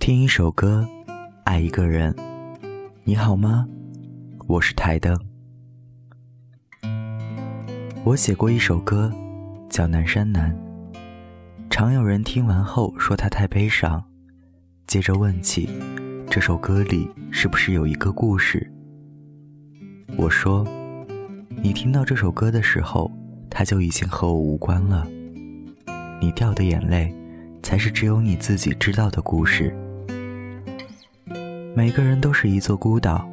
听一首歌，爱一个人，你好吗？我是台灯。我写过一首歌，叫《南山南》。常有人听完后说它太悲伤，接着问起这首歌里是不是有一个故事。我说，你听到这首歌的时候，它就已经和我无关了。你掉的眼泪，才是只有你自己知道的故事。每个人都是一座孤岛，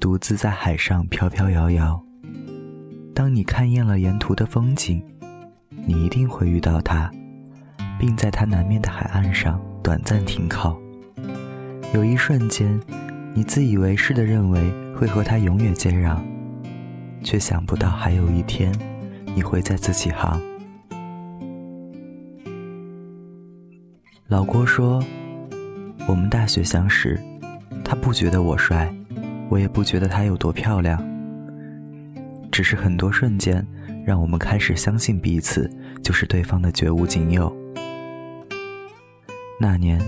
独自在海上飘飘摇摇。当你看厌了沿途的风景，你一定会遇到他，并在他南面的海岸上短暂停靠。有一瞬间，你自以为是的认为会和他永远接壤，却想不到还有一天，你会再次起航。老郭说：“我们大学相识。”他不觉得我帅，我也不觉得他有多漂亮。只是很多瞬间，让我们开始相信彼此就是对方的绝无仅有。那年，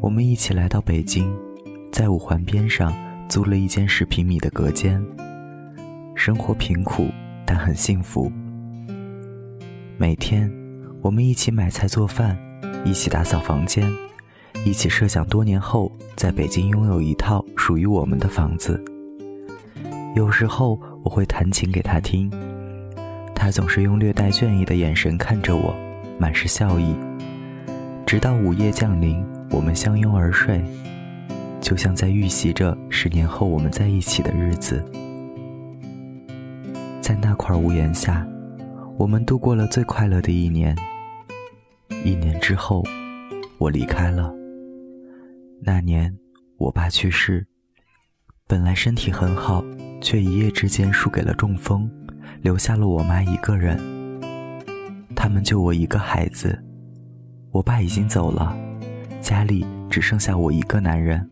我们一起来到北京，在五环边上租了一间十平米的隔间。生活贫苦，但很幸福。每天，我们一起买菜做饭，一起打扫房间。一起设想多年后在北京拥有一套属于我们的房子。有时候我会弹琴给他听，他总是用略带倦意的眼神看着我，满是笑意。直到午夜降临，我们相拥而睡，就像在预习着十年后我们在一起的日子。在那块屋檐下，我们度过了最快乐的一年。一年之后，我离开了。那年，我爸去世，本来身体很好，却一夜之间输给了中风，留下了我妈一个人。他们就我一个孩子，我爸已经走了，家里只剩下我一个男人。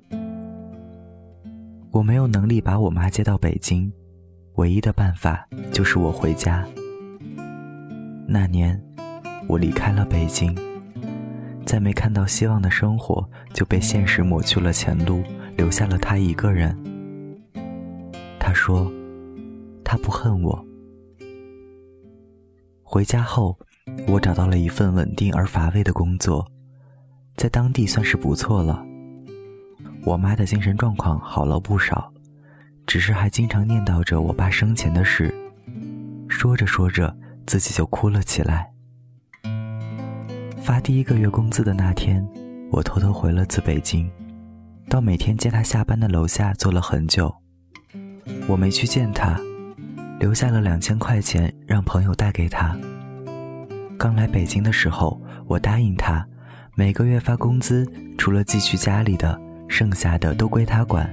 我没有能力把我妈接到北京，唯一的办法就是我回家。那年，我离开了北京。在没看到希望的生活，就被现实抹去了前路，留下了他一个人。他说：“他不恨我。”回家后，我找到了一份稳定而乏味的工作，在当地算是不错了。我妈的精神状况好了不少，只是还经常念叨着我爸生前的事，说着说着，自己就哭了起来。发第一个月工资的那天，我偷偷回了次北京，到每天接他下班的楼下坐了很久。我没去见他，留下了两千块钱让朋友带给他。刚来北京的时候，我答应他，每个月发工资，除了寄去家里的，剩下的都归他管。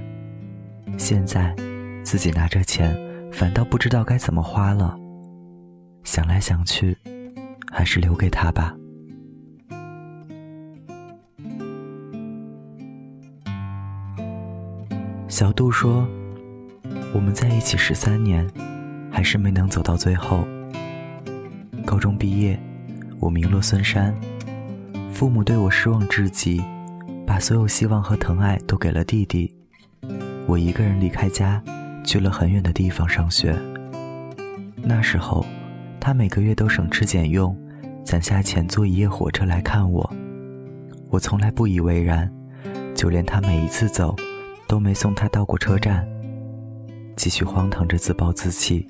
现在，自己拿着钱，反倒不知道该怎么花了。想来想去，还是留给他吧。小杜说：“我们在一起十三年，还是没能走到最后。高中毕业，我名落孙山，父母对我失望至极，把所有希望和疼爱都给了弟弟。我一个人离开家，去了很远的地方上学。那时候，他每个月都省吃俭用，攒下钱坐一夜火车来看我。我从来不以为然，就连他每一次走。”都没送他到过车站，继续荒唐着自暴自弃，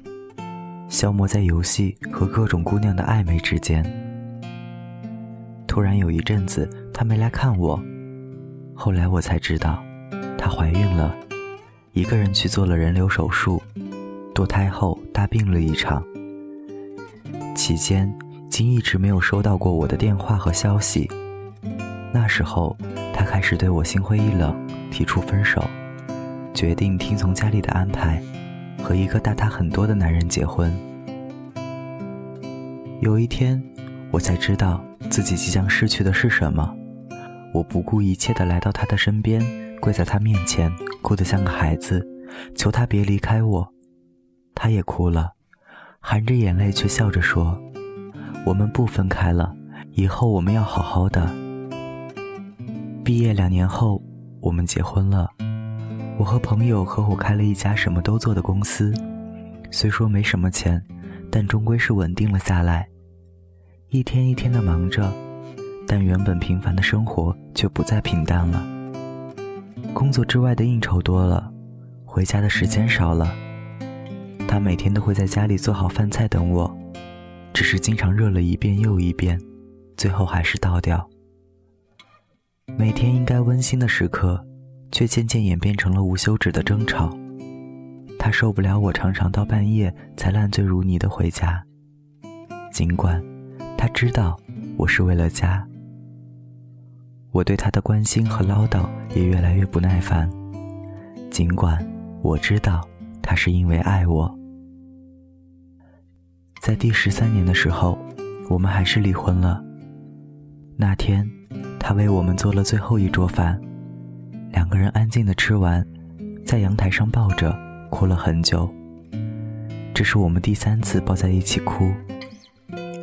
消磨在游戏和各种姑娘的暧昧之间。突然有一阵子他没来看我，后来我才知道，她怀孕了，一个人去做了人流手术，堕胎后大病了一场。期间，竟一直没有收到过我的电话和消息。那时候，他开始对我心灰意冷。提出分手，决定听从家里的安排，和一个大他很多的男人结婚。有一天，我才知道自己即将失去的是什么。我不顾一切地来到他的身边，跪在他面前，哭得像个孩子，求他别离开我。他也哭了，含着眼泪却笑着说：“我们不分开了，以后我们要好好的。”毕业两年后，我们结婚了。我和朋友合伙开了一家什么都做的公司，虽说没什么钱，但终归是稳定了下来。一天一天的忙着，但原本平凡的生活却不再平淡了。工作之外的应酬多了，回家的时间少了。他每天都会在家里做好饭菜等我，只是经常热了一遍又一遍，最后还是倒掉。每天应该温馨的时刻，却渐渐演变成了无休止的争吵。他受不了我常常到半夜才烂醉如泥的回家，尽管他知道我是为了家。我对他的关心和唠叨也越来越不耐烦，尽管我知道他是因为爱我。在第十三年的时候，我们还是离婚了。那天。他为我们做了最后一桌饭，两个人安静的吃完，在阳台上抱着哭了很久。这是我们第三次抱在一起哭。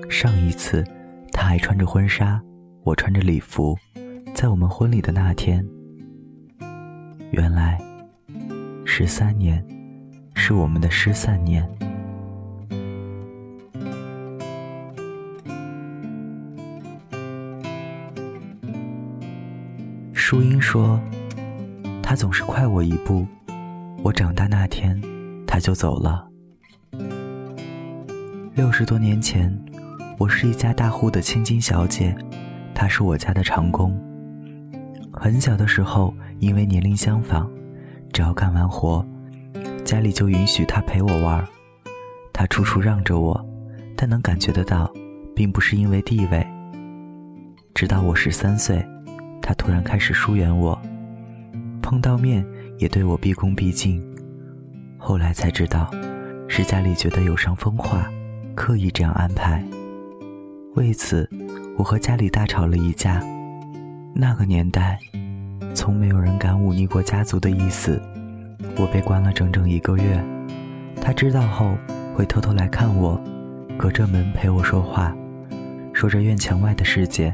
上一次，他还穿着婚纱，我穿着礼服，在我们婚礼的那天。原来，十三年，是我们的失散年。朱茵说：“他总是快我一步。我长大那天，他就走了。六十多年前，我是一家大户的千金小姐，他是我家的长工。很小的时候，因为年龄相仿，只要干完活，家里就允许他陪我玩。他处处让着我，但能感觉得到，并不是因为地位。直到我十三岁。”他突然开始疏远我，碰到面也对我毕恭毕敬。后来才知道，是家里觉得有伤风化，刻意这样安排。为此，我和家里大吵了一架。那个年代，从没有人敢忤逆过家族的意思。我被关了整整一个月。他知道后，会偷偷来看我，隔着门陪我说话，说着院墙外的世界。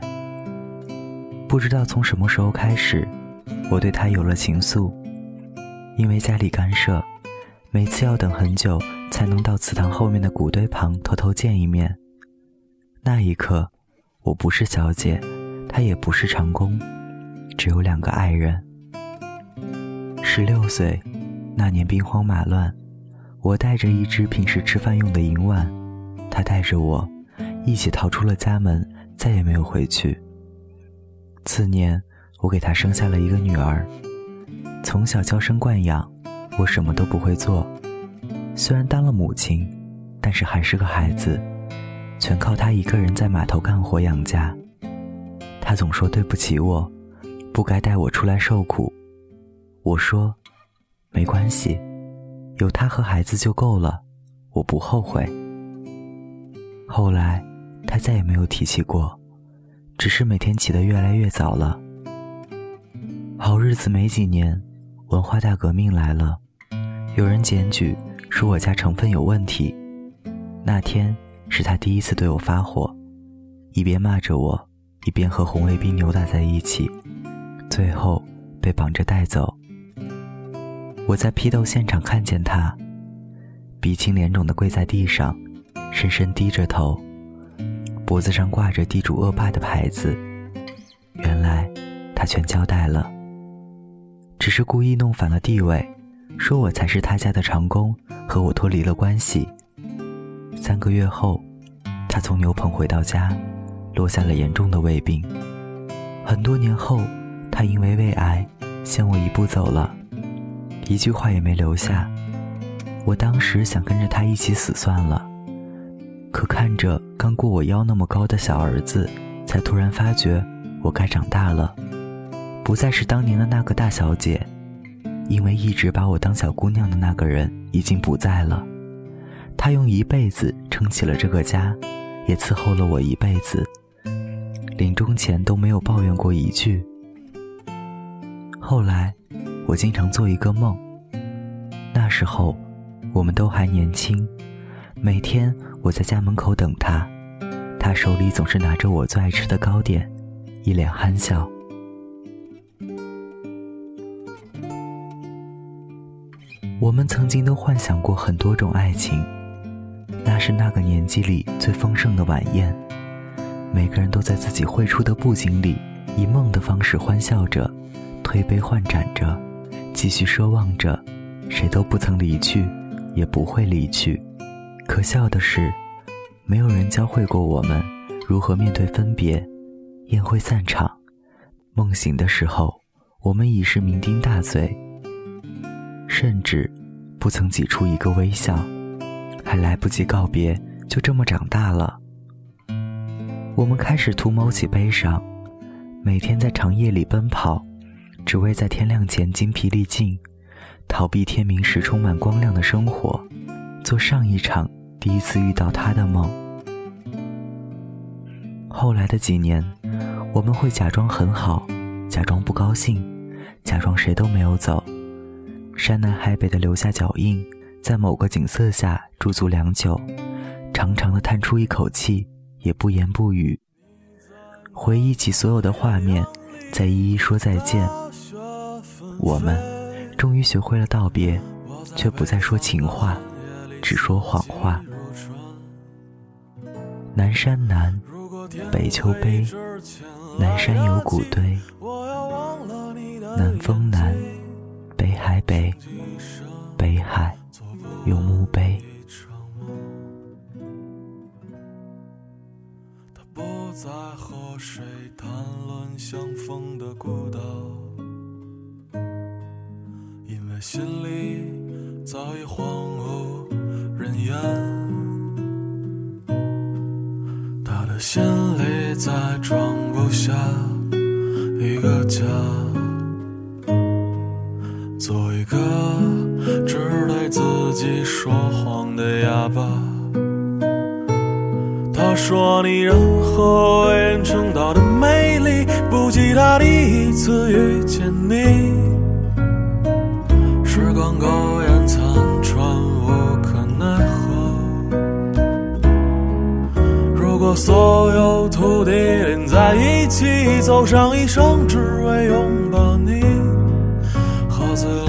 不知道从什么时候开始，我对他有了情愫。因为家里干涉，每次要等很久才能到祠堂后面的谷堆旁偷偷见一面。那一刻，我不是小姐，他也不是长工，只有两个爱人。十六岁，那年兵荒马乱，我带着一只平时吃饭用的银碗，他带着我，一起逃出了家门，再也没有回去。次年，我给他生下了一个女儿。从小娇生惯养，我什么都不会做。虽然当了母亲，但是还是个孩子，全靠他一个人在码头干活养家。他总说对不起我，不该带我出来受苦。我说，没关系，有他和孩子就够了，我不后悔。后来，他再也没有提起过。只是每天起得越来越早了。好日子没几年，文化大革命来了，有人检举说我家成分有问题。那天是他第一次对我发火，一边骂着我，一边和红卫兵扭打在一起，最后被绑着带走。我在批斗现场看见他，鼻青脸肿的跪在地上，深深低着头。脖子上挂着地主恶霸的牌子，原来他全交代了，只是故意弄反了地位，说我才是他家的长工，和我脱离了关系。三个月后，他从牛棚回到家，落下了严重的胃病。很多年后，他因为胃癌先我一步走了，一句话也没留下。我当时想跟着他一起死算了。可看着刚过我腰那么高的小儿子，才突然发觉我该长大了，不再是当年的那个大小姐，因为一直把我当小姑娘的那个人已经不在了。他用一辈子撑起了这个家，也伺候了我一辈子，临终前都没有抱怨过一句。后来，我经常做一个梦，那时候我们都还年轻，每天我在家门口等他他手里总是拿着我最爱吃的糕点一脸憨笑。我们曾经都幻想过很多种爱情那是那个年纪里最丰盛的晚宴。每个人都在自己绘出的布景里以梦的方式欢笑着推杯换盏着继续奢望着谁都不曾离去也不会离去。可笑的是，没有人教会过我们如何面对分别。宴会散场，梦醒的时候，我们已是酩酊大醉。甚至不曾挤出一个微笑，还来不及告别，就这么长大了。我们开始图谋起悲伤，每天在长夜里奔跑，只为在天亮前精疲力尽，逃避天明时充满光亮的生活，做上一场第一次遇到他的梦。后来的几年，我们会假装很好，假装不高兴，假装谁都没有走。山南海北的留下脚印，在某个景色下驻足良久，长长的叹出一口气，也不言不语。回忆起所有的画面，再一一说再见。我们终于学会了道别，却不再说情话，只说谎话。南山南，北秋悲，南山有古堆，南风南。北海北，北海有墓碑。他不再和谁谈论相逢的孤岛，因为心里早已荒无人烟。心里再装不下一个家。做一个只对自己说谎的哑巴。他说你任何为人称道的美丽，不及他第一次遇见你。和所有土地连在一起，走上一生，只为拥抱你。在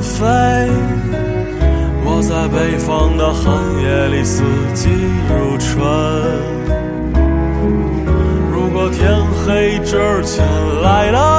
飞；我在北方的寒夜里，四季如春。如果天黑之前来了。